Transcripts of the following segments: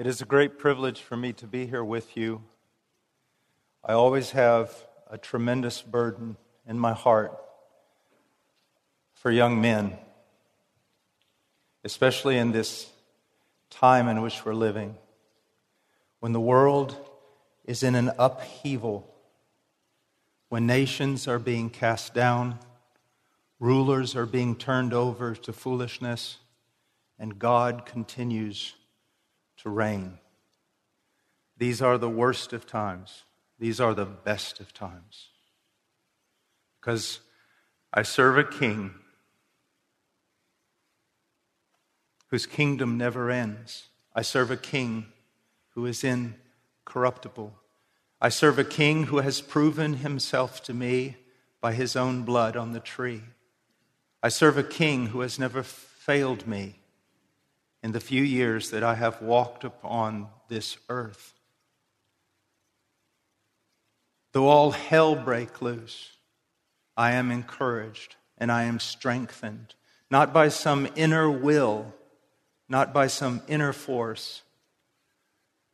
It is a great privilege for me to be here with you. I always have a tremendous burden in my heart for young men, especially in this time in which we're living, when the world is in an upheaval, when nations are being cast down, rulers are being turned over to foolishness, and God continues to reign. These are the worst of times. These are the best of times. Because I serve a king whose kingdom never ends. I serve a king who is incorruptible. I serve a king who has proven himself to me by his own blood on the tree. I serve a king who has never failed me in the few years that I have walked upon this earth. Though all hell break loose, I am encouraged and I am strengthened, not by some inner will, not by some inner force,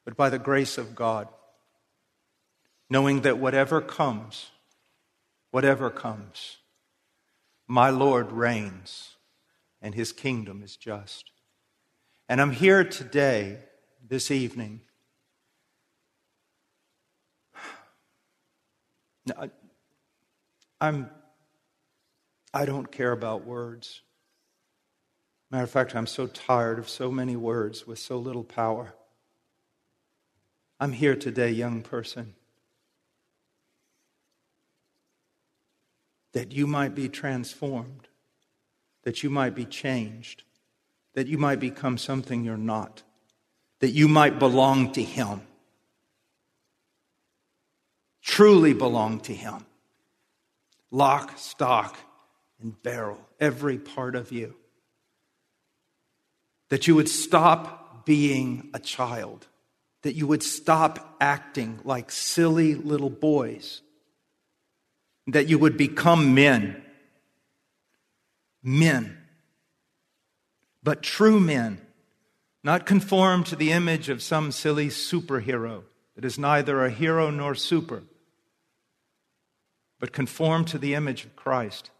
but by the grace of God, knowing that whatever comes, whatever comes, my Lord reigns and his kingdom is just. And I'm here today, this evening. I'm, I don't care about words. Matter of fact, I'm so tired of so many words with so little power. I'm here today, young person, that you might be transformed, that you might be changed, that you might become something you're not, that you might belong to Him, truly belong to Him. Lock, stock, and barrel, every part of you. That you would stop being a child, that you would stop acting like silly little boys, that you would become men. Men but true men, not conformed to the image of some silly superhero that is neither a hero nor super, but conformed to the image of Christ.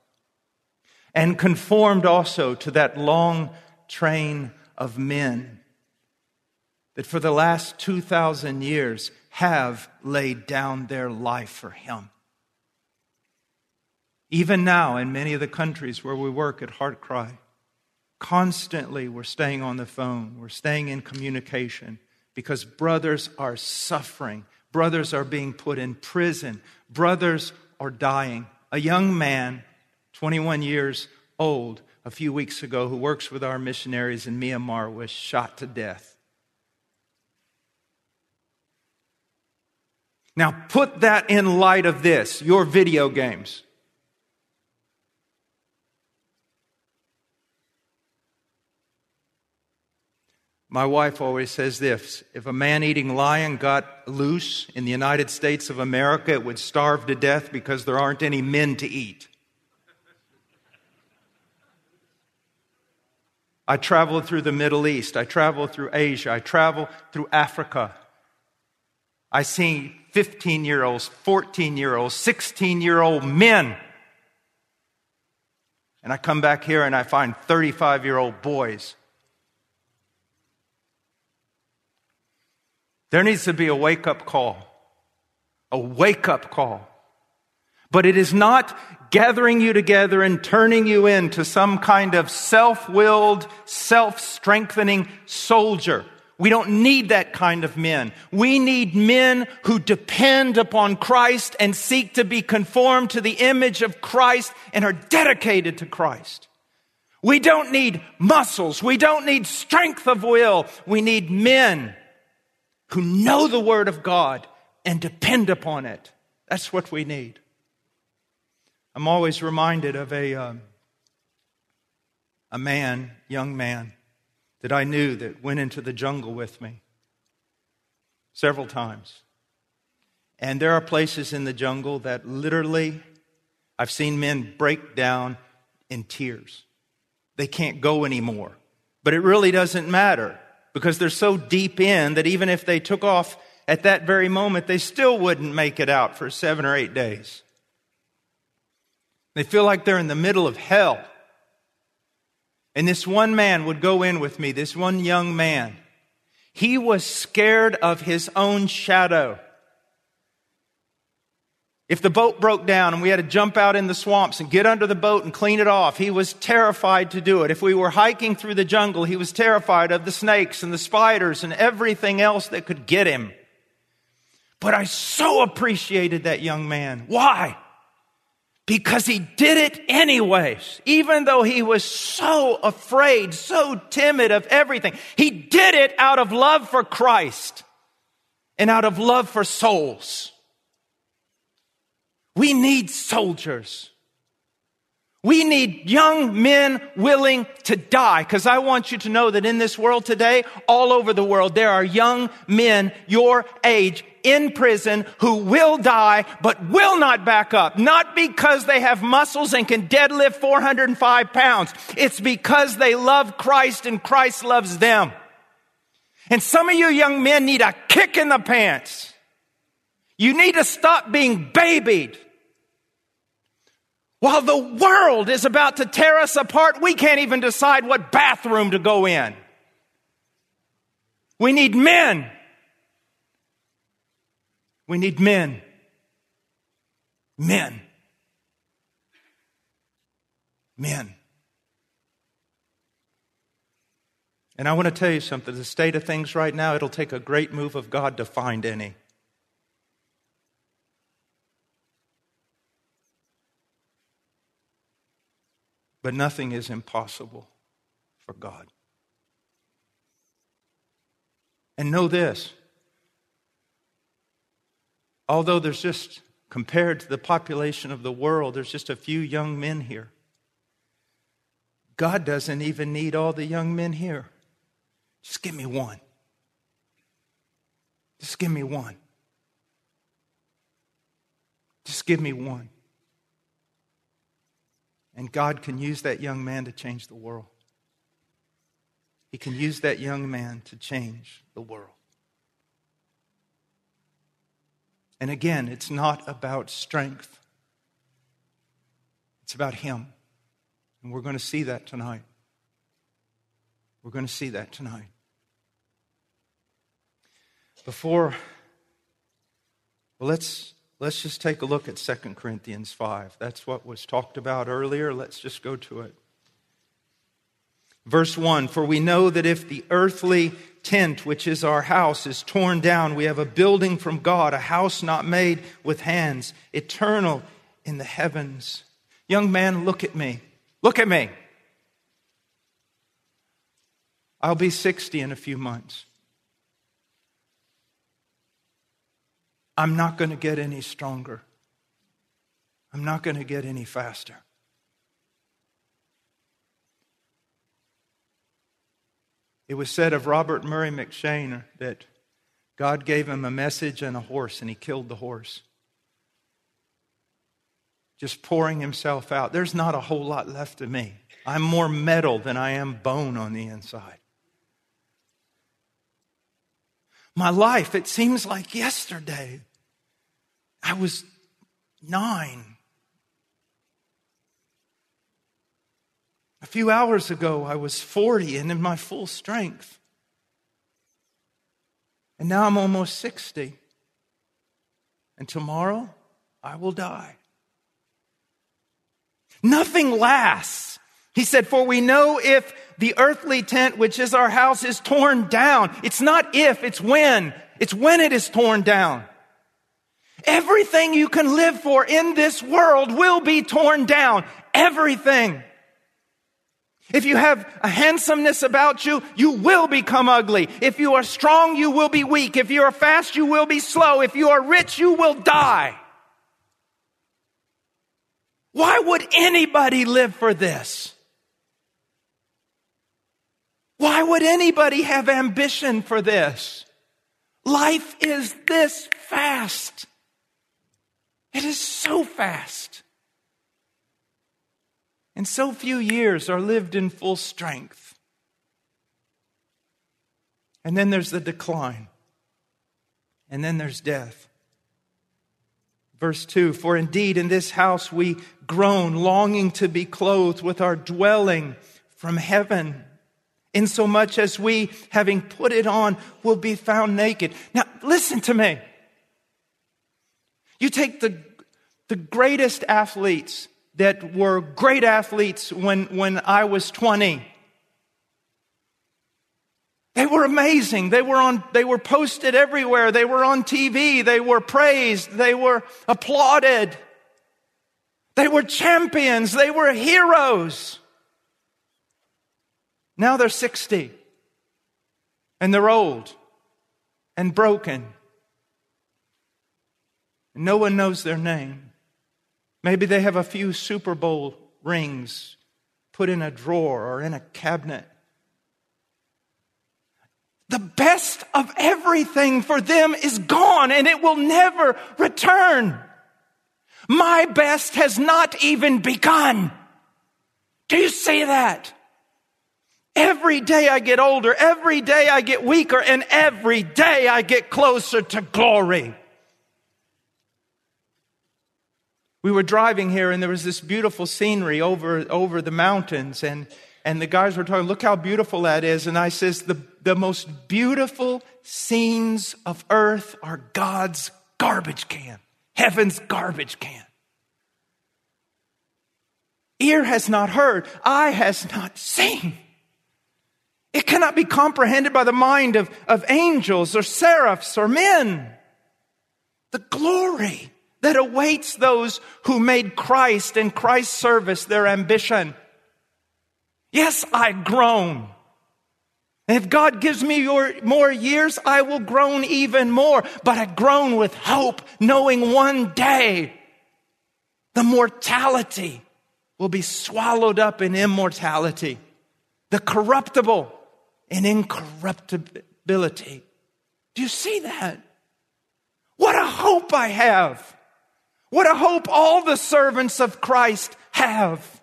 And conformed also to that long train of men that for the last 2,000 years have laid down their life for Him. Even now, in many of the countries where we work at HeartCry, Constantly, we're staying on the phone, we're staying in communication because brothers are suffering. Brothers are being put in prison. Brothers are dying. A young man, 21 years old, a few weeks ago, who works with our missionaries in Myanmar, was shot to death. Now, put that in light of this your video games. My wife always says this if a man eating lion got loose in the United States of America, it would starve to death because there aren't any men to eat. I travel through the Middle East, I travel through Asia, I travel through Africa. I see 15 year olds, 14 year olds, 16 year old men. And I come back here and I find 35 year old boys There needs to be a wake up call. A wake up call. But it is not gathering you together and turning you into some kind of self willed, self strengthening soldier. We don't need that kind of men. We need men who depend upon Christ and seek to be conformed to the image of Christ and are dedicated to Christ. We don't need muscles. We don't need strength of will. We need men who know the Word of God and depend upon it. That's what we need. I'm always reminded of a, um, a man, young man, that I knew that went into the jungle with me several times. And there are places in the jungle that literally, I've seen men break down in tears. They can't go anymore. But it really doesn't matter because they're so deep in that even if they took off at that very moment, they still wouldn't make it out for seven or eight days. They feel like they're in the middle of hell. And this one man would go in with me, this one young man. He was scared of his own shadow. If the boat broke down and we had to jump out in the swamps and get under the boat and clean it off, he was terrified to do it. If we were hiking through the jungle, he was terrified of the snakes and the spiders and everything else that could get him. But I so appreciated that young man. Why? Because he did it anyways. Even though he was so afraid, so timid of everything, he did it out of love for Christ and out of love for souls. We need soldiers. We need young men willing to die. Because I want you to know that in this world today, all over the world, there are young men your age in prison who will die, but will not back up. Not because they have muscles and can deadlift 405 pounds. It's because they love Christ and Christ loves them. And some of you young men need a kick in the pants. You need to stop being babied. While the world is about to tear us apart, we can't even decide what bathroom to go in. We need men. We need men. Men. Men. And I want to tell you something the state of things right now, it'll take a great move of God to find any. But nothing is impossible for God. And know this although there's just, compared to the population of the world, there's just a few young men here. God doesn't even need all the young men here. Just give me one. Just give me one. Just give me one. And God can use that young man to change the world. He can use that young man to change the world. And again, it's not about strength, it's about Him. And we're going to see that tonight. We're going to see that tonight. Before, well, let's Let's just take a look at 2 Corinthians 5. That's what was talked about earlier. Let's just go to it. Verse 1 For we know that if the earthly tent, which is our house, is torn down, we have a building from God, a house not made with hands, eternal in the heavens. Young man, look at me. Look at me. I'll be 60 in a few months. I'm not going to get any stronger. I'm not going to get any faster. It was said of Robert Murray M'Cheyne that God gave him a message and a horse, and he killed the horse. Just pouring himself out. There's not a whole lot left of me. I'm more metal than I am bone on the inside. My life, it seems like yesterday. I was nine. A few hours ago, I was 40 and in my full strength. And now I'm almost 60. And tomorrow, I will die. Nothing lasts. He said, For we know if the earthly tent, which is our house, is torn down. It's not if, it's when. It's when it is torn down. Everything you can live for in this world will be torn down. Everything. If you have a handsomeness about you, you will become ugly. If you are strong, you will be weak. If you are fast, you will be slow. If you are rich, you will die. Why would anybody live for this? Why would anybody have ambition for this? Life is this fast. It is so fast. And so few years are lived in full strength. And then there's the decline. And then there's death. Verse 2 For indeed in this house we groan, longing to be clothed with our dwelling from heaven, insomuch as we, having put it on, will be found naked. Now, listen to me. You take the, the greatest athletes that were great athletes when, when I was 20. They were amazing. They were on, they were posted everywhere. They were on TV. They were praised. They were applauded. They were champions. They were heroes. Now they're 60 and they're old and broken. And No one knows their name. Maybe they have a few Super Bowl rings put in a drawer or in a cabinet. The best of everything for them is gone and it will never return. My best has not even begun. Do you see that? Every day I get older, every day I get weaker, and every day I get closer to glory. We were driving here and there was this beautiful scenery over, over the mountains and and the guys were talking, look how beautiful that is. And I says, the, the most beautiful scenes of earth are God's garbage can, heaven's garbage can. Ear has not heard, eye has not seen. It cannot be comprehended by the mind of, of angels or seraphs or men. The glory that awaits those who made Christ and Christ's service their ambition. Yes, I groan. If God gives me your, more years, I will groan even more. But I groan with hope, knowing one day the mortality will be swallowed up in immortality, the corruptible in incorruptibility. Do you see that? What a hope I have. What a hope all the servants of Christ have.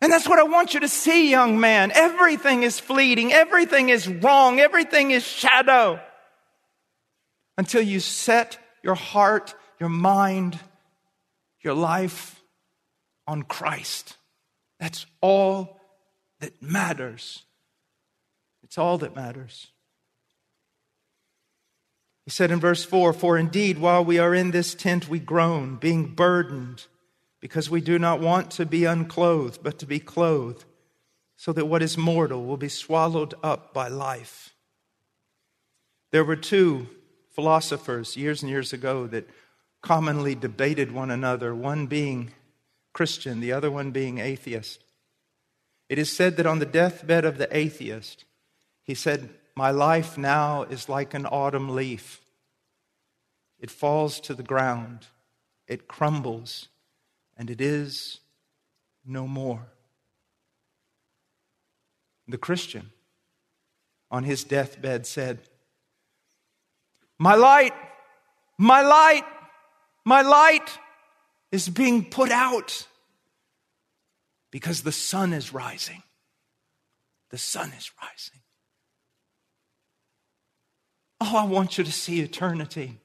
And that's what I want you to see, young man. Everything is fleeting. Everything is wrong. Everything is shadow. Until you set your heart, your mind, your life on Christ. That's all that matters. It's all that matters. He said in verse 4 For indeed, while we are in this tent, we groan, being burdened because we do not want to be unclothed, but to be clothed, so that what is mortal will be swallowed up by life. There were two philosophers years and years ago that commonly debated one another, one being Christian, the other one being atheist. It is said that on the deathbed of the atheist, he said, My life now is like an autumn leaf. It falls to the ground, it crumbles, and it is no more. The Christian on his deathbed said, My light, my light, my light is being put out because the sun is rising. The sun is rising. Oh, I want you to see eternity.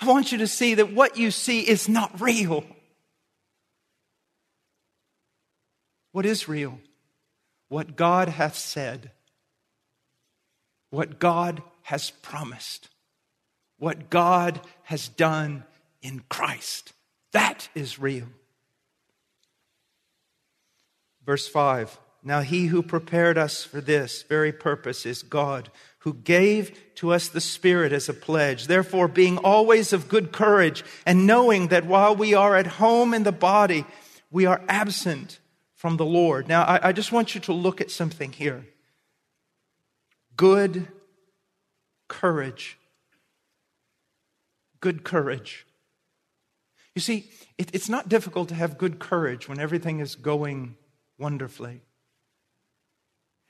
I want you to see that what you see is not real. What is real? What God hath said, what God has promised, what God has done in Christ. That is real. Verse 5 Now he who prepared us for this very purpose is God who gave to us the Spirit as a pledge. Therefore, being always of good courage and knowing that while we are at home in the body, we are absent from the Lord. Now, I, I just want you to look at something here. Good courage. Good courage. You see, it, it's not difficult to have good courage when everything is going wonderfully.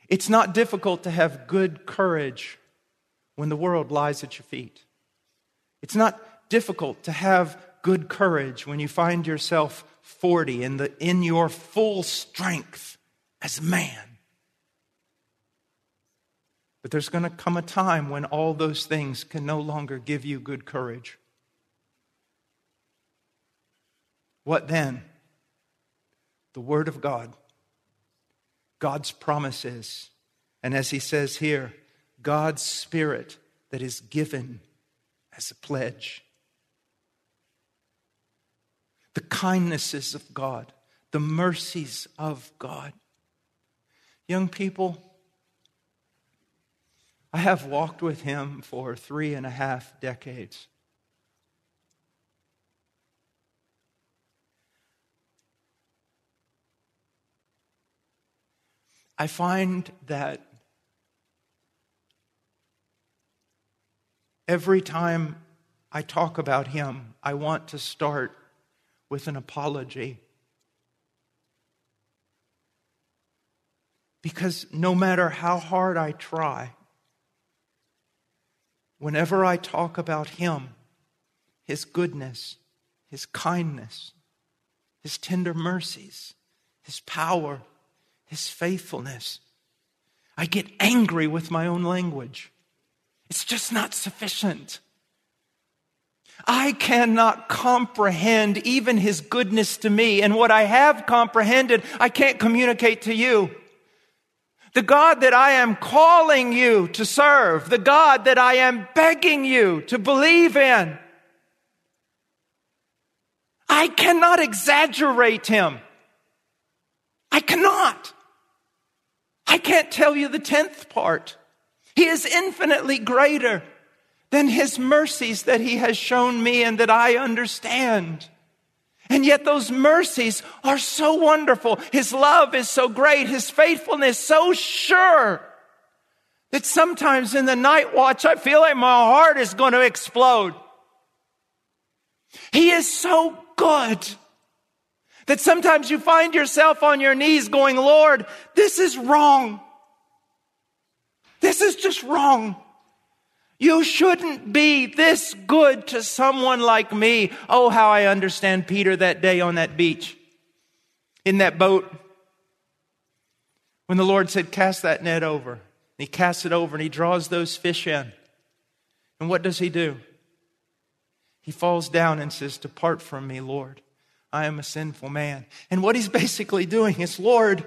It's not difficult to have good courage when the world lies at your feet. It's not difficult to have good courage when you find yourself 40 in, the, in your full strength as a man. But there's going to come a time when all those things can no longer give you good courage. What then? The Word of God, God's promises, and as he says here, God's Spirit that is given as a pledge. The kindnesses of God, the mercies of God. Young people, I have walked with him for three and a half decades. I find that every time I talk about him, I want to start with an apology. Because no matter how hard I try, whenever I talk about him, his goodness, his kindness, his tender mercies, his power, his faithfulness. I get angry with my own language. It's just not sufficient. I cannot comprehend even his goodness to me, and what I have comprehended, I can't communicate to you. The God that I am calling you to serve, the God that I am begging you to believe in, I cannot exaggerate him. I cannot. I can't tell you the tenth part. He is infinitely greater than his mercies that he has shown me and that I understand. And yet those mercies are so wonderful. His love is so great. His faithfulness so sure that sometimes in the night watch, I feel like my heart is going to explode. He is so good that sometimes you find yourself on your knees going, Lord, this is wrong. This is just wrong. You shouldn't be this good to someone like me. Oh, how I understand Peter that day on that beach in that boat when the Lord said, Cast that net over. And he casts it over and he draws those fish in. And what does he do? He falls down and says, Depart from me, Lord. I am a sinful man. And what he's basically doing is, Lord,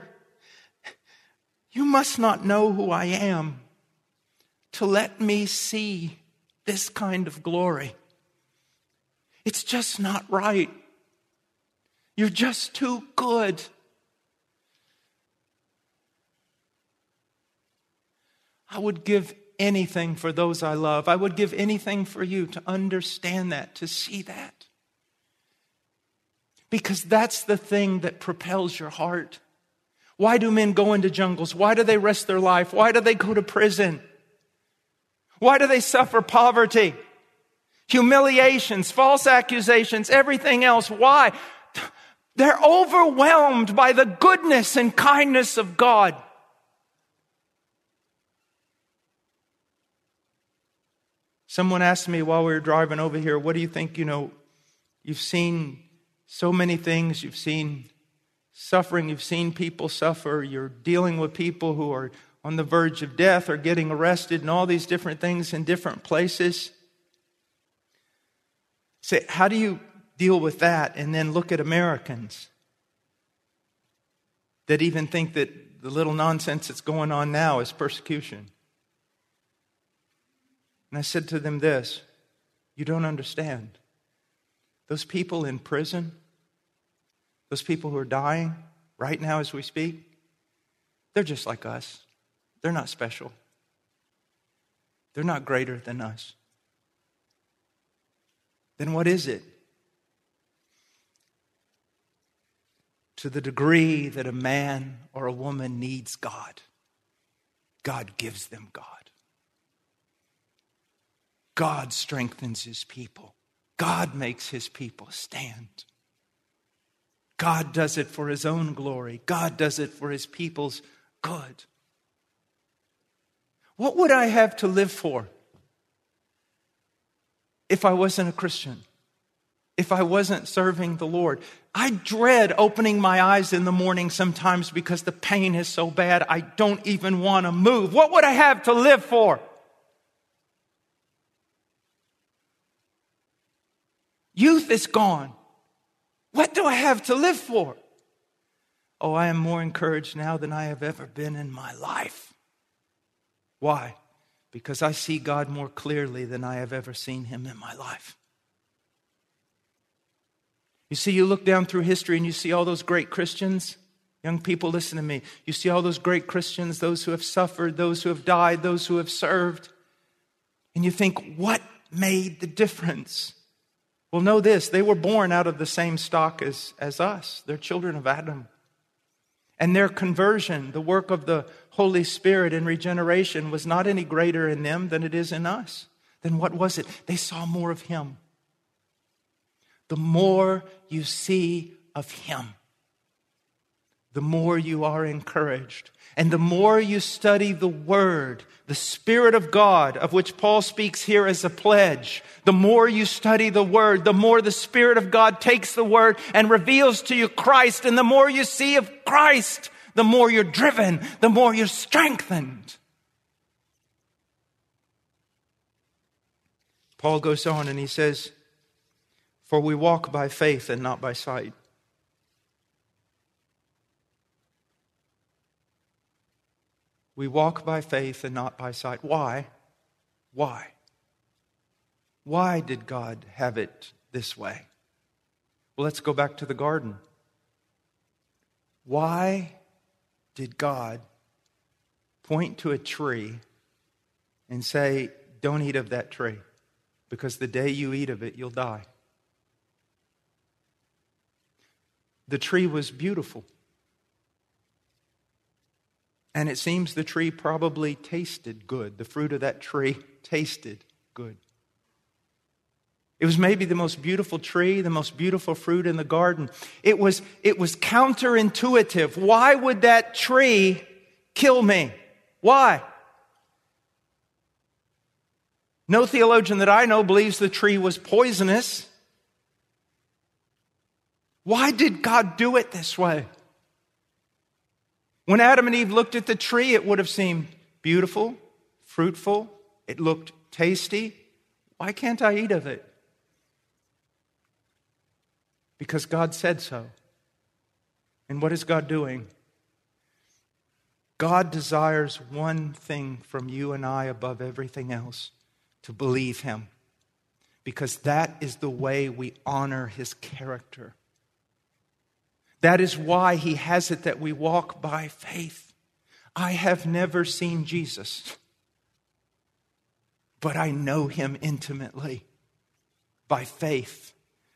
you must not know who I am to let me see this kind of glory. It's just not right. You're just too good. I would give anything for those I love. I would give anything for you to understand that, to see that. Because that's the thing that propels your heart. Why do men go into jungles? Why do they risk their life? Why do they go to prison? Why do they suffer poverty? Humiliations, false accusations, everything else. Why? They're overwhelmed by the goodness and kindness of God. Someone asked me while we were driving over here, what do you think, you know, you've seen so many things. You've seen suffering, you've seen people suffer, you're dealing with people who are on the verge of death or getting arrested, and all these different things in different places. Say, how do you deal with that and then look at Americans that even think that the little nonsense that's going on now is persecution? And I said to them this You don't understand. Those people in prison, those people who are dying right now as we speak, they're just like us. They're not special. They're not greater than us. Then what is it? To the degree that a man or a woman needs God, God gives them God. God strengthens his people. God makes his people stand. God does it for his own glory. God does it for his people's good. What would I have to live for if I wasn't a Christian? if I wasn't serving the Lord. I dread opening my eyes in the morning sometimes because the pain is so bad I don't even want to move. What would I have to live for? Youth is gone. What do I have to live for? Oh, I am more encouraged now than I have ever been in my life. Why? Because I see God more clearly than I have ever seen Him in my life. You see, you look down through history and you see all those great Christians. Young people, listen to me. You see all those great Christians, those who have suffered, those who have died, those who have served. And you think, what made the difference? Well, know this they were born out of the same stock as, as us. They're children of Adam. And their conversion, the work of the Holy Spirit in regeneration, was not any greater in them than it is in us. Then what was it? They saw more of Him. The more you see of Him, the more you are encouraged. And the more you study the Word, the Spirit of God, of which Paul speaks here as a pledge, the more you study the Word, the more the Spirit of God takes the Word and reveals to you Christ. And the more you see of Christ, the more you're driven, the more you're strengthened. Paul goes on and he says, For we walk by faith and not by sight. We walk by faith and not by sight. Why? Why? Why did God have it this way? Well, let's go back to the garden. Why did God point to a tree and say, Don't eat of that tree, because the day you eat of it, you'll die? The tree was beautiful. And it seems the tree probably tasted good. The fruit of that tree tasted good. It was maybe the most beautiful tree, the most beautiful fruit in the garden. It was, it was counterintuitive. Why would that tree kill me? Why? No theologian that I know believes the tree was poisonous. Why did God do it this way? When Adam and Eve looked at the tree, it would have seemed beautiful, fruitful, it looked tasty. Why can't I eat of it? Because God said so. And what is God doing? God desires one thing from you and I above everything else to believe Him. Because that is the way we honor His character. That is why he has it that we walk by faith. I have never seen Jesus, but I know him intimately by faith.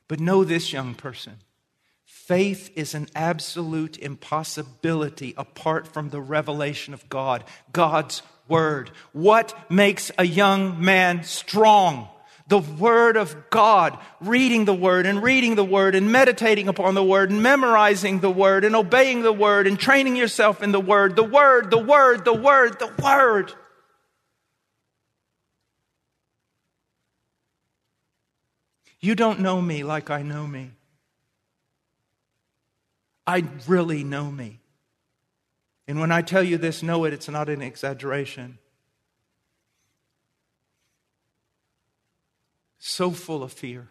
But know this, young person faith is an absolute impossibility apart from the revelation of God, God's word. What makes a young man strong? The Word of God, reading the Word and reading the Word and meditating upon the Word and memorizing the Word and obeying the Word and training yourself in the Word, the Word, the Word, the Word, the Word. You don't know me like I know me. I really know me. And when I tell you this, know it, it's not an exaggeration. So full of fear.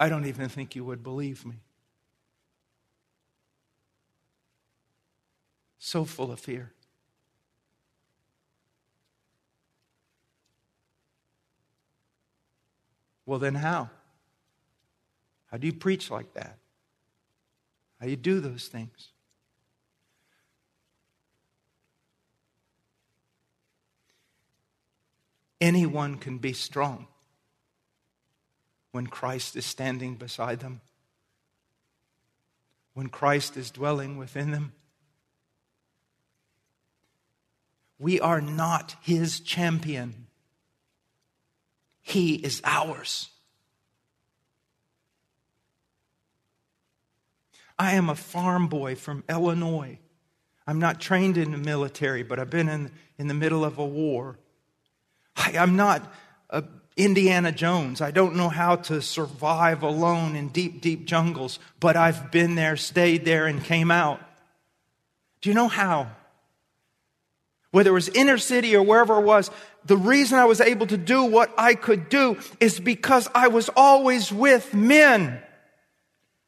I don't even think you would believe me. So full of fear. Well, then how? How do you preach like that? How do you do those things? Anyone can be strong when Christ is standing beside them, when Christ is dwelling within them. We are not his champion, he is ours. I am a farm boy from Illinois. I'm not trained in the military, but I've been in, in the middle of a war. I, am not Indiana Jones. I don't know how to survive alone in deep, deep jungles, but I've been there, stayed there, and came out. Do you know how? Whether it was inner city or wherever it was, the reason I was able to do what I could do is because I was always with men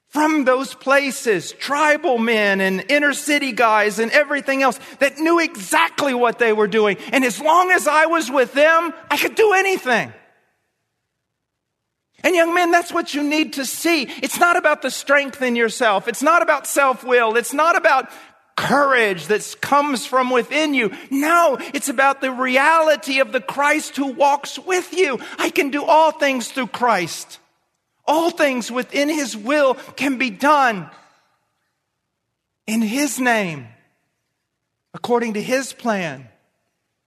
from those places, tribal men and inner city guys and everything else that knew exactly what they were doing. And as long as I was with them, I could do anything. And young men, that's what you need to see. It's not about the strength in yourself. It's not about self-will. It's not about courage that comes from within you. No, it's about the reality of the Christ who walks with you. I can do all things through Christ. All things within His will can be done in His name, according to His plan,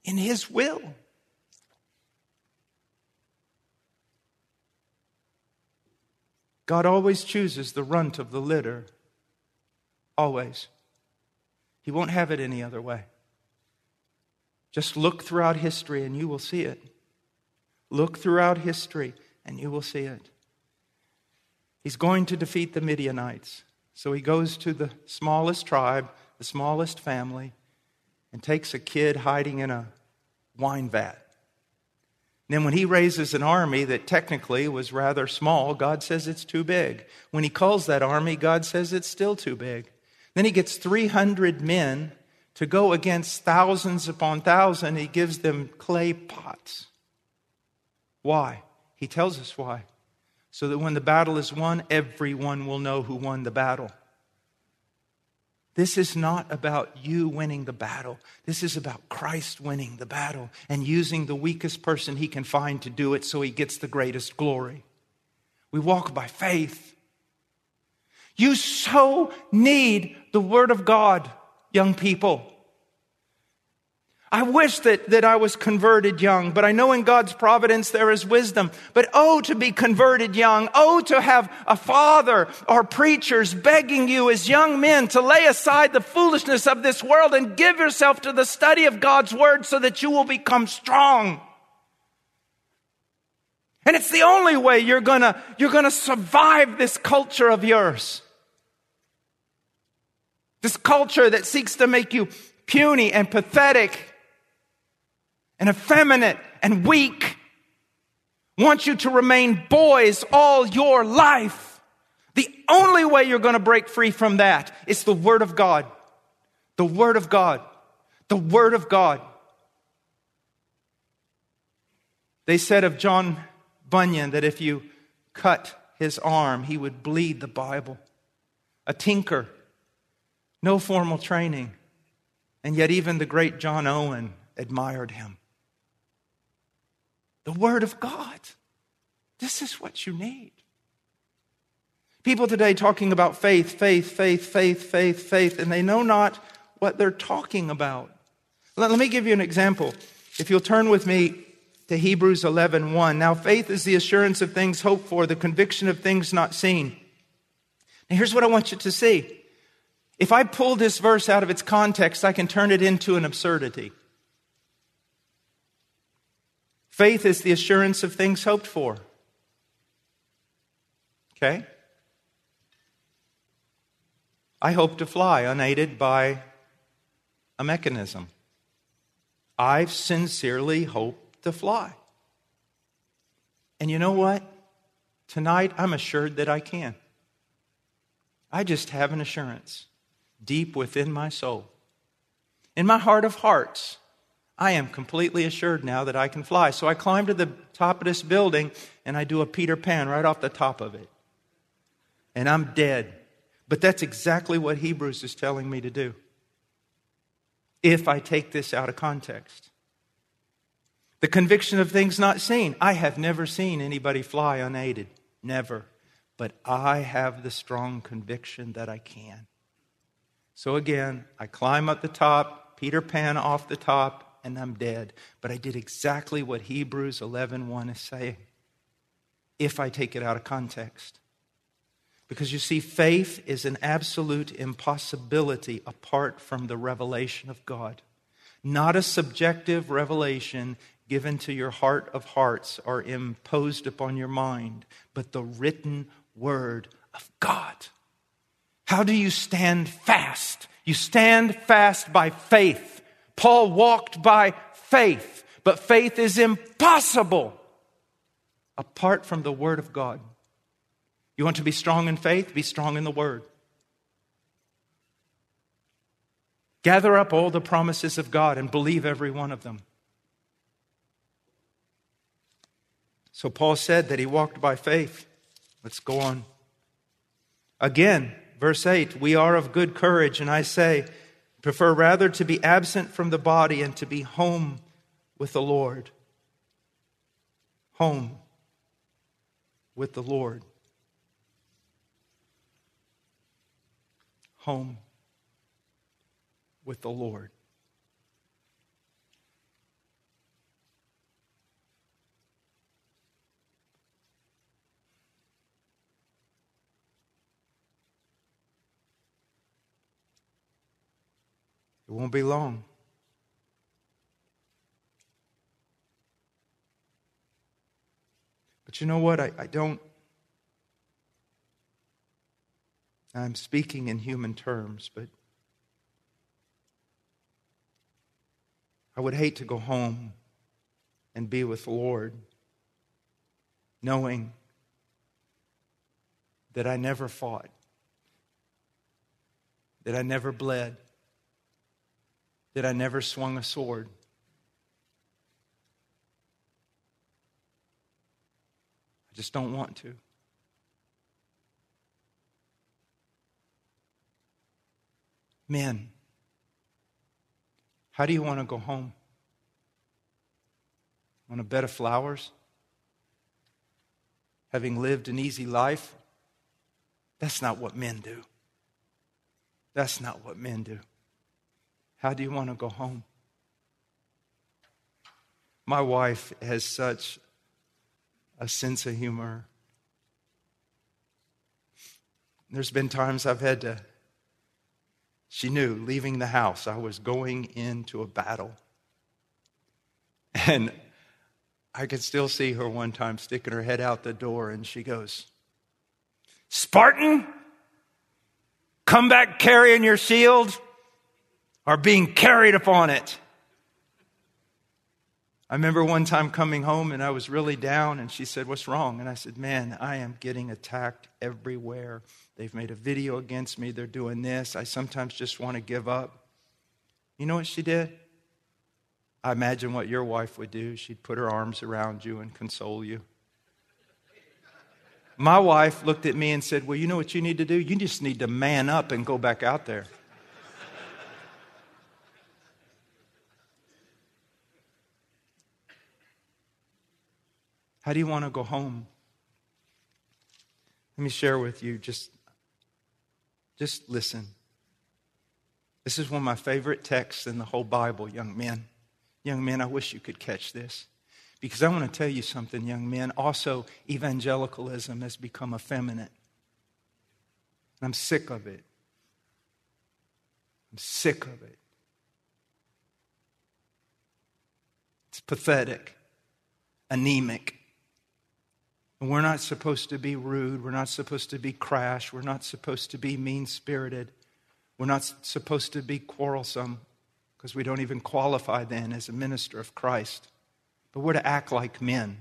in His will. God always chooses the runt of the litter. Always. He won't have it any other way. Just look throughout history and you will see it. Look throughout history and you will see it. He's going to defeat the Midianites. So he goes to the smallest tribe, the smallest family, and takes a kid hiding in a wine vat. Then, when he raises an army that technically was rather small, God says it's too big. When he calls that army, God says it's still too big. Then he gets 300 men to go against thousands upon thousands. He gives them clay pots. Why? He tells us why. So that when the battle is won, everyone will know who won the battle. This is not about you winning the battle. This is about Christ winning the battle and using the weakest person he can find to do it so he gets the greatest glory. We walk by faith. You so need the Word of God, young people. I wish that, that I was converted young, but I know in God's providence there is wisdom. But oh, to be converted young. Oh, to have a father or preachers begging you as young men to lay aside the foolishness of this world and give yourself to the study of God's word so that you will become strong. And it's the only way you're gonna, you're gonna survive this culture of yours. This culture that seeks to make you puny and pathetic and effeminate and weak, want you to remain boys all your life. The only way you're going to break free from that is the Word of God. The Word of God. The Word of God. They said of John Bunyan that if you cut his arm, he would bleed the Bible. A tinker, no formal training. And yet, even the great John Owen admired him. The Word of God. This is what you need. People today talking about faith, faith, faith, faith, faith, faith, and they know not what they're talking about. Let, let me give you an example. If you'll turn with me to Hebrews 11 1. Now, faith is the assurance of things hoped for, the conviction of things not seen. Now, here's what I want you to see. If I pull this verse out of its context, I can turn it into an absurdity. Faith is the assurance of things hoped for. Okay? I hope to fly unaided by a mechanism. I sincerely hope to fly. And you know what? Tonight, I'm assured that I can. I just have an assurance deep within my soul. In my heart of hearts, I am completely assured now that I can fly. So I climb to the top of this building and I do a Peter Pan right off the top of it. And I'm dead. But that's exactly what Hebrews is telling me to do. If I take this out of context. The conviction of things not seen. I have never seen anybody fly unaided. Never. But I have the strong conviction that I can. So again, I climb up the top, Peter Pan off the top, and I'm dead. But I did exactly what Hebrews 11:1 is saying. If I take it out of context. Because you see, faith is an absolute impossibility apart from the revelation of God. Not a subjective revelation given to your heart of hearts or imposed upon your mind, but the written word of God. How do you stand fast? You stand fast by faith. Paul walked by faith, but faith is impossible apart from the word of God. You want to be strong in faith? Be strong in the word. Gather up all the promises of God and believe every one of them. So Paul said that he walked by faith. Let's go on. Again, verse 8 We are of good courage, and I say, prefer rather to be absent from the body and to be home with the Lord. Home with the Lord. Home with the Lord. It won't be long. But you know what? I, I don't. I'm speaking in human terms, but I would hate to go home and be with the Lord knowing that I never fought, that I never bled, that I never swung a sword. I just don't want to. Men, how do you want to go home? On a bed of flowers? Having lived an easy life? That's not what men do. That's not what men do. How do you want to go home? My wife has such a sense of humor. There's been times I've had to she knew leaving the house, I was going into a battle. And I could still see her one time sticking her head out the door, and she goes, Spartan, come back carrying your shield or being carried upon it. I remember one time coming home and I was really down, and she said, What's wrong? And I said, Man, I am getting attacked everywhere. They've made a video against me. They're doing this. I sometimes just want to give up. You know what she did? I imagine what your wife would do. She'd put her arms around you and console you. My wife looked at me and said, Well, you know what you need to do? You just need to man up and go back out there. How do you want to go home? Let me share with you just just listen. This is one of my favorite texts in the whole Bible, young men. Young men, I wish you could catch this. Because I want to tell you something, young men. Also, evangelicalism has become effeminate. I'm sick of it. I'm sick of it. It's pathetic, anemic. And we're not supposed to be rude. We're not supposed to be crash. We're not supposed to be mean spirited. We're not supposed to be quarrelsome because we don't even qualify then as a minister of Christ. But we're to act like men.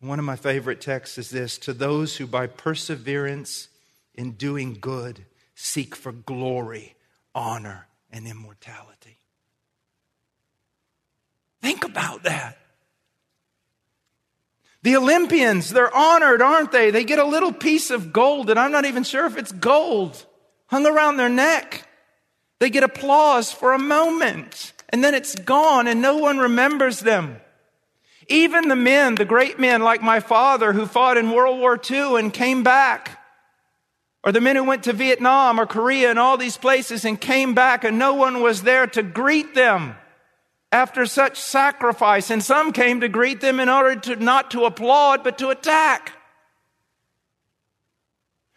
One of my favorite texts is this To those who by perseverance in doing good seek for glory, honor, and immortality. Think about that. The Olympians, they're honored, aren't they? They get a little piece of gold, and I'm not even sure if it's gold, hung around their neck. They get applause for a moment, and then it's gone, and no one remembers them. Even the men, the great men like my father who fought in World War II and came back, or the men who went to Vietnam or Korea and all these places and came back, and no one was there to greet them after such sacrifice, and some came to greet them in order to not to applaud, but to attack.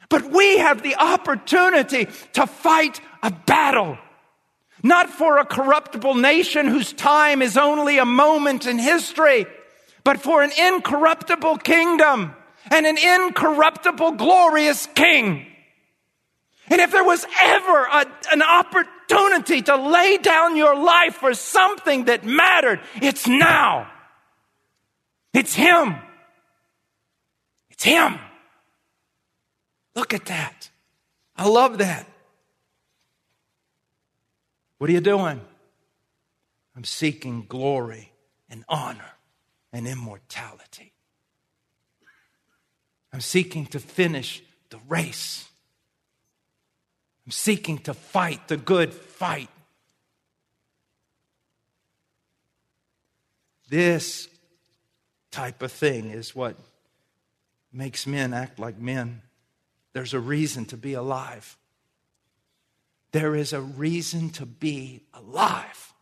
But we have the opportunity to fight a battle. Not for a corruptible nation whose time is only a moment in history, but for an incorruptible kingdom and an incorruptible, glorious king. And if there was ever a, an opportunity to lay down your life for something that mattered, it's now. It's Him. It's Him. Look at that. I love that. What are you doing? I'm seeking glory and honor and immortality. I'm seeking to finish the race. I'm seeking to fight the good fight. This type of thing is what makes men act like men. There's a reason to be alive. There is a reason to be alive.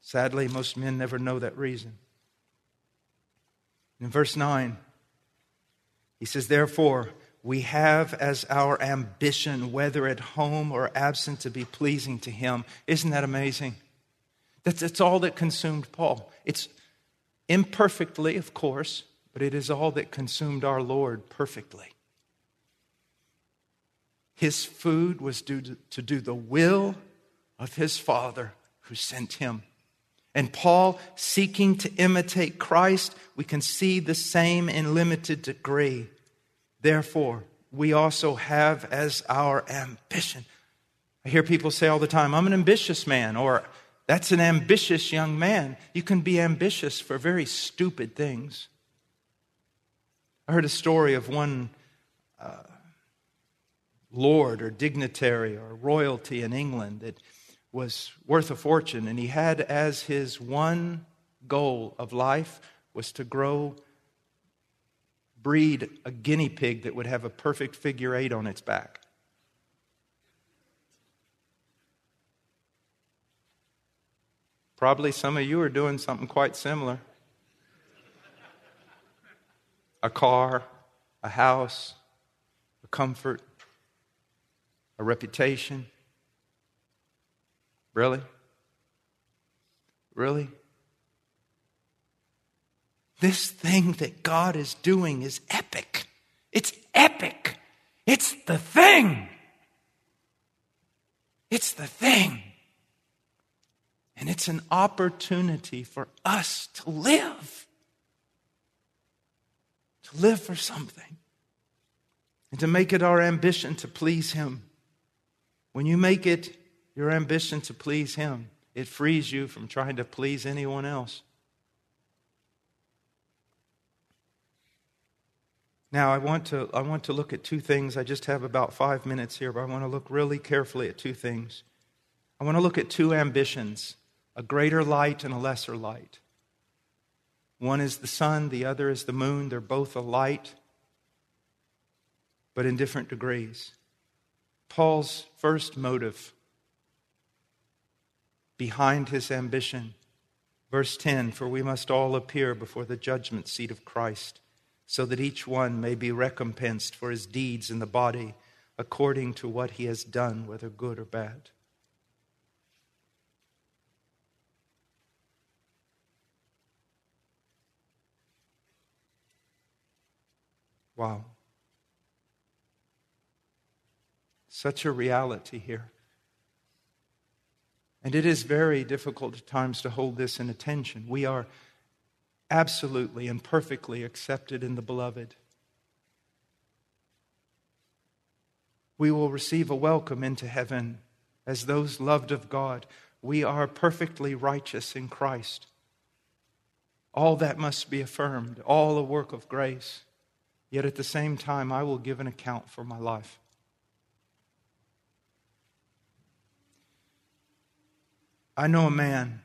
Sadly, most men never know that reason. In verse 9, he says, Therefore, we have as our ambition, whether at home or absent, to be pleasing to him. Isn't that amazing? That's, that's all that consumed Paul. It's imperfectly, of course, but it is all that consumed our Lord perfectly. His food was to, to do the will of his Father who sent him. And Paul, seeking to imitate Christ, we can see the same in limited degree. Therefore, we also have as our ambition. I hear people say all the time, I'm an ambitious man, or that's an ambitious young man. You can be ambitious for very stupid things. I heard a story of one uh, lord or dignitary or royalty in England that was worth a fortune, and he had as his one goal of life was to grow, breed a guinea pig that would have a perfect figure eight on its back. Probably some of you are doing something quite similar a car, a house, a comfort, a reputation. Really? Really? This thing that God is doing is epic. It's epic. It's the thing. It's the thing. And it's an opportunity for us to live. To live for something. And to make it our ambition to please Him. When you make it your ambition to please Him, it frees you from trying to please anyone else. Now, I want, to, I want to look at two things. I just have about five minutes here, but I want to look really carefully at two things. I want to look at two ambitions a greater light and a lesser light. One is the sun, the other is the moon. They're both a light, but in different degrees. Paul's first motive behind his ambition. Verse 10 For we must all appear before the judgment seat of Christ, so that each one may be recompensed for his deeds in the body according to what he has done, whether good or bad. Wow. Such a reality here. And it is very difficult at times to hold this in attention. We are absolutely and perfectly accepted in the beloved. We will receive a welcome into heaven as those loved of God. We are perfectly righteous in Christ. All that must be affirmed, all a work of grace. Yet at the same time, I will give an account for my life. I know a man,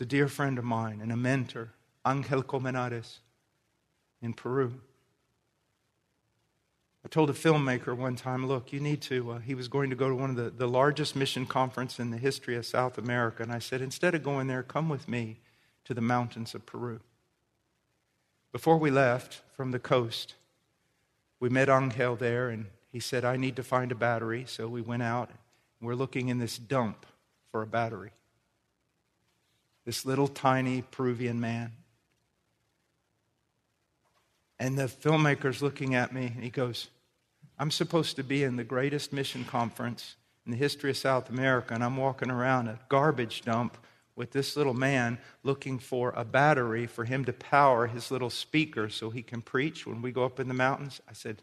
he's a dear friend of mine and a mentor, Angel Colmenares, in Peru. I told a filmmaker one time, look, you need to, uh, he was going to go to one of the, the largest mission conference in the history of South America. And I said, instead of going there, come with me to the mountains of Peru. Before we left from the coast, we met Angel there, and he said, I need to find a battery. So we went out. and We're looking in this dump for a battery. This little tiny Peruvian man. And the filmmaker's looking at me and he goes, I'm supposed to be in the greatest mission conference in the history of South America, and I'm walking around a garbage dump with this little man looking for a battery for him to power his little speaker so he can preach when we go up in the mountains. I said,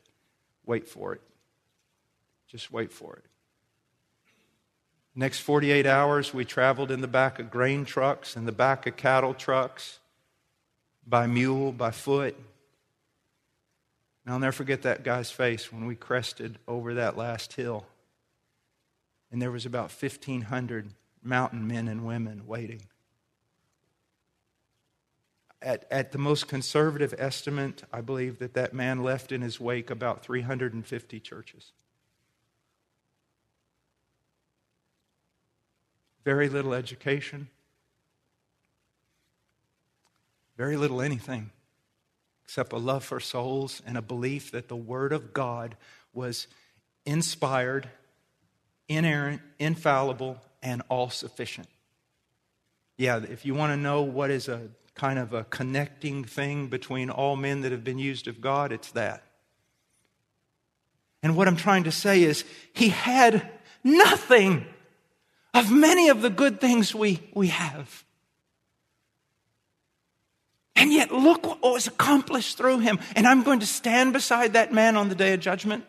Wait for it. Just wait for it. Next 48 hours, we traveled in the back of grain trucks, in the back of cattle trucks, by mule, by foot. And I'll never forget that guy's face when we crested over that last hill. And there was about 1,500 mountain men and women waiting. At, at the most conservative estimate, I believe that that man left in his wake about 350 churches. Very little education, very little anything except a love for souls and a belief that the Word of God was inspired, inerrant, infallible, and all sufficient. Yeah, if you want to know what is a kind of a connecting thing between all men that have been used of God, it's that. And what I'm trying to say is, he had nothing of many of the good things we, we have. And yet, look what was accomplished through him. And I'm going to stand beside that man on the day of judgment.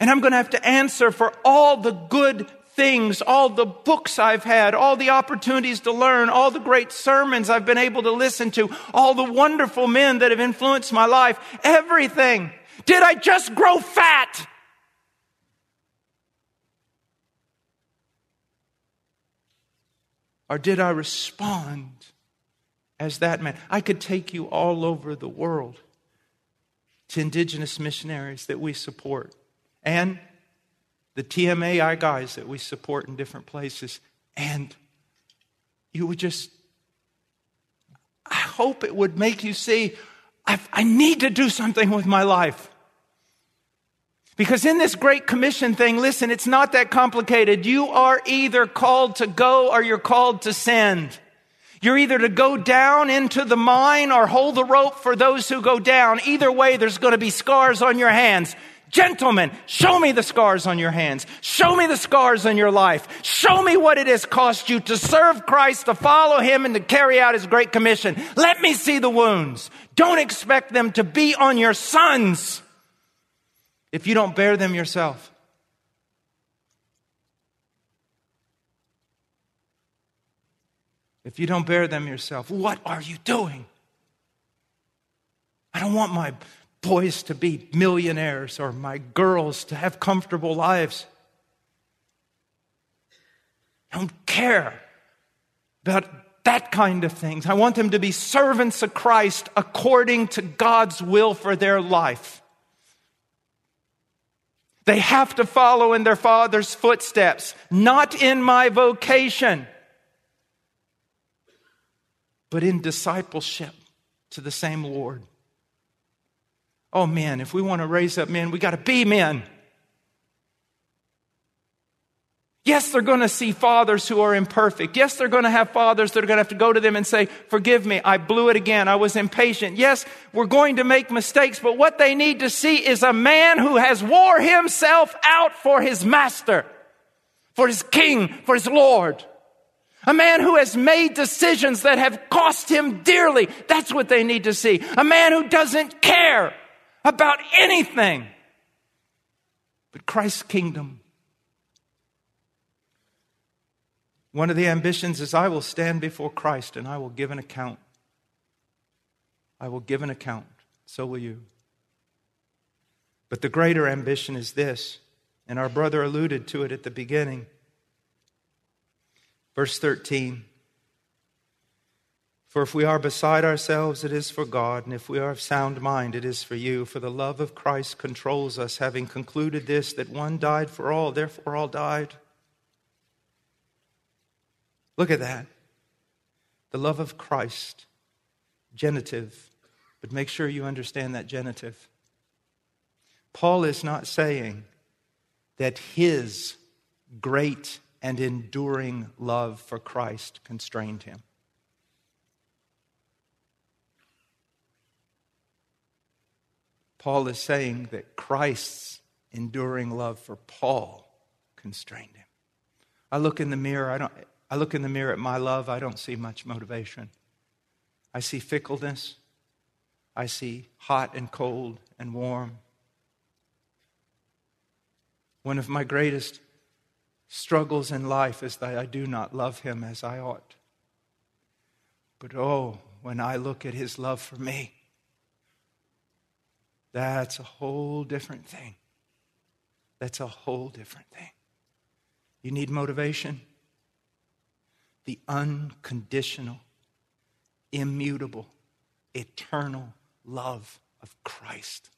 And I'm going to have to answer for all the good things, all the books I've had, all the opportunities to learn, all the great sermons I've been able to listen to, all the wonderful men that have influenced my life, everything. Did I just grow fat? Or did I respond as that man? I could take you all over the world to indigenous missionaries that we support and the TMAI guys that we support in different places. And you would just, I hope it would make you see, I, I need to do something with my life. Because in this Great Commission thing, listen, it's not that complicated. You are either called to go or you're called to send. You're either to go down into the mine or hold the rope for those who go down. Either way, there's going to be scars on your hands. Gentlemen, show me the scars on your hands. Show me the scars on your life. Show me what it has cost you to serve Christ, to follow Him, and to carry out His great commission. Let me see the wounds. Don't expect them to be on your sons if you don't bear them yourself. If you don't bear them yourself, what are you doing? I don't want my boys to be millionaires or my girls to have comfortable lives. I don't care about that kind of things. I want them to be servants of Christ according to God's will for their life. They have to follow in their father's footsteps, not in my vocation, but in discipleship to the same Lord. Oh, man, if we want to raise up men, we got to be men. Yes, they're going to see fathers who are imperfect. Yes, they're going to have fathers that are going to have to go to them and say, Forgive me, I blew it again. I was impatient. Yes, we're going to make mistakes, but what they need to see is a man who has wore himself out for his master, for his king, for his Lord. A man who has made decisions that have cost him dearly. That's what they need to see. A man who doesn't care about anything but Christ's kingdom. One of the ambitions is I will stand before Christ and I will give an account. I will give an account. So will you. But the greater ambition is this, and our brother alluded to it at the beginning. Verse 13 For if we are beside ourselves, it is for God, and if we are of sound mind, it is for you. For the love of Christ controls us, having concluded this, that one died for all, therefore all died. Look at that. The love of Christ, genitive, but make sure you understand that genitive. Paul is not saying that his great and enduring love for Christ constrained him. Paul is saying that Christ's enduring love for Paul constrained him. I look in the mirror, I don't I look in the mirror at my love, I don't see much motivation. I see fickleness. I see hot and cold and warm. One of my greatest struggles in life is that I do not love him as I ought. But oh, when I look at his love for me, that's a whole different thing. That's a whole different thing. You need motivation? The unconditional, immutable, eternal love of Christ.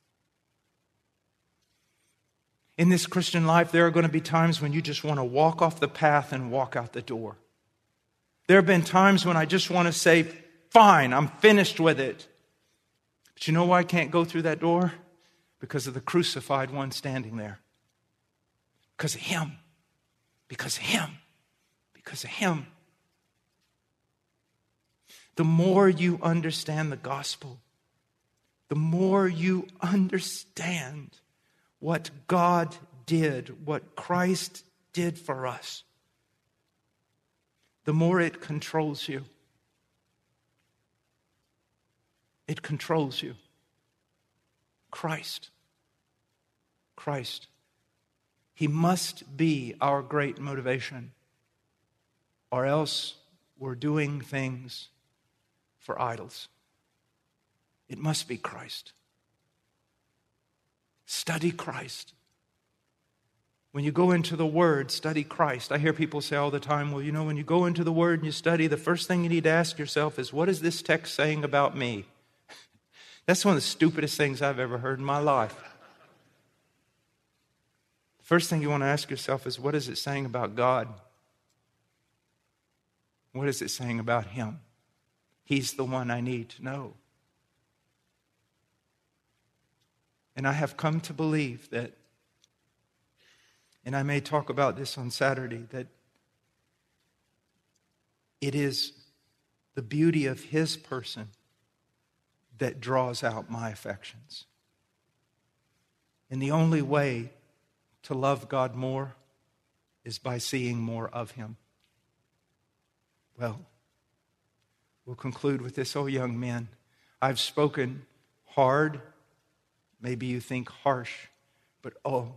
In this Christian life, there are going to be times when you just want to walk off the path and walk out the door. There have been times when I just want to say, Fine, I'm finished with it. But you know why I can't go through that door? Because of the crucified one standing there. Because of Him. Because of Him. Because of Him. The more you understand the gospel, the more you understand what God did, what Christ did for us, the more it controls you. It controls you. Christ. Christ. He must be our great motivation, or else we're doing things for idols. It must be Christ. Study Christ. When you go into the Word, study Christ. I hear people say all the time, well, you know, when you go into the Word and you study, the first thing you need to ask yourself is, what is this text saying about me? That's one of the stupidest things I've ever heard in my life. The first thing you want to ask yourself is, what is it saying about God? What is it saying about Him? He's the one I need to know. And I have come to believe that, and I may talk about this on Saturday, that it is the beauty of his person that draws out my affections. And the only way to love God more is by seeing more of him. Well, we'll conclude with this, oh young men. I've spoken hard Maybe you think harsh, but oh,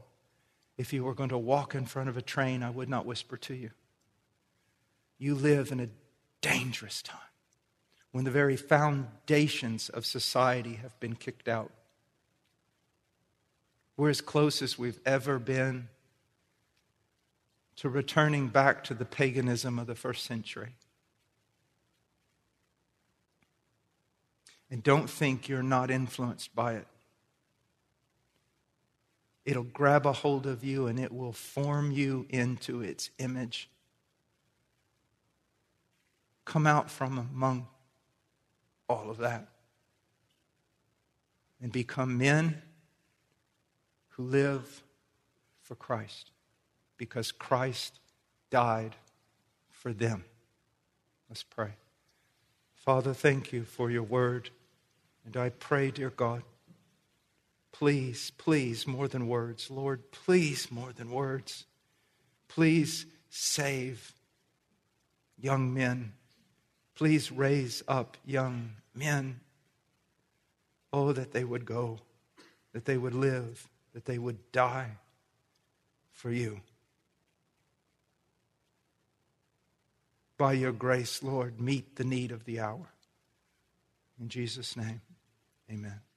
if you were going to walk in front of a train, I would not whisper to you. You live in a dangerous time when the very foundations of society have been kicked out. We're as close as we've ever been to returning back to the paganism of the first century. And don't think you're not influenced by it. It'll grab a hold of you and it will form you into its image. Come out from among all of that and become men who live for Christ because Christ died for them. Let's pray. Father, thank you for your word. And I pray, dear God, Please, please, more than words. Lord, please, more than words. Please save young men. Please raise up young men. Oh, that they would go, that they would live, that they would die for you. By your grace, Lord, meet the need of the hour. In Jesus' name, amen.